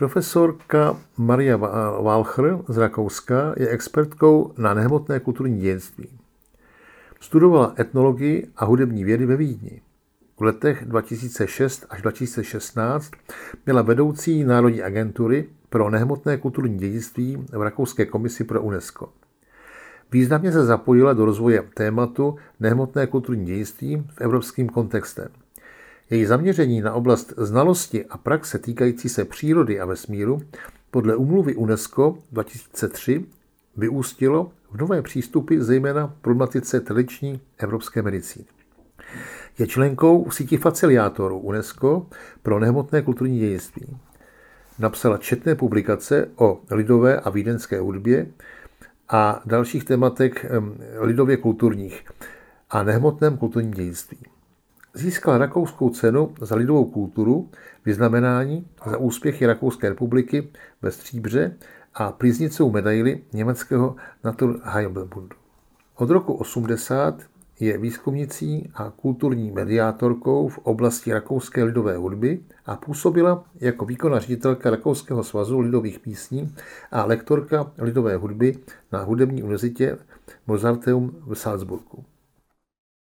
Profesorka Maria Walcher z Rakouska je expertkou na nehmotné kulturní dějinství. Studovala etnologii a hudební vědy ve Vídni. V letech 2006 až 2016 byla vedoucí Národní agentury pro nehmotné kulturní dědictví v Rakouské komisi pro UNESCO. Významně se zapojila do rozvoje tématu nehmotné kulturní dědictví v evropským kontextem. Její zaměření na oblast znalosti a praxe týkající se přírody a vesmíru podle umluvy UNESCO 2003 vyústilo v nové přístupy zejména problematice tradiční evropské medicíny. Je členkou síti faciliátorů UNESCO pro nehmotné kulturní dějství. Napsala četné publikace o lidové a vídeňské hudbě a dalších tématech lidově kulturních a nehmotném kulturním dějství. Získala rakouskou cenu za lidovou kulturu, vyznamenání za úspěchy Rakouské republiky ve stříbře a plíznicou medaily německého Naturheilbundu. Od roku 80 je výzkumnicí a kulturní mediátorkou v oblasti rakouské lidové hudby a působila jako výkonná ředitelka Rakouského svazu lidových písní a lektorka lidové hudby na hudební univerzitě Mozarteum v Salzburgu.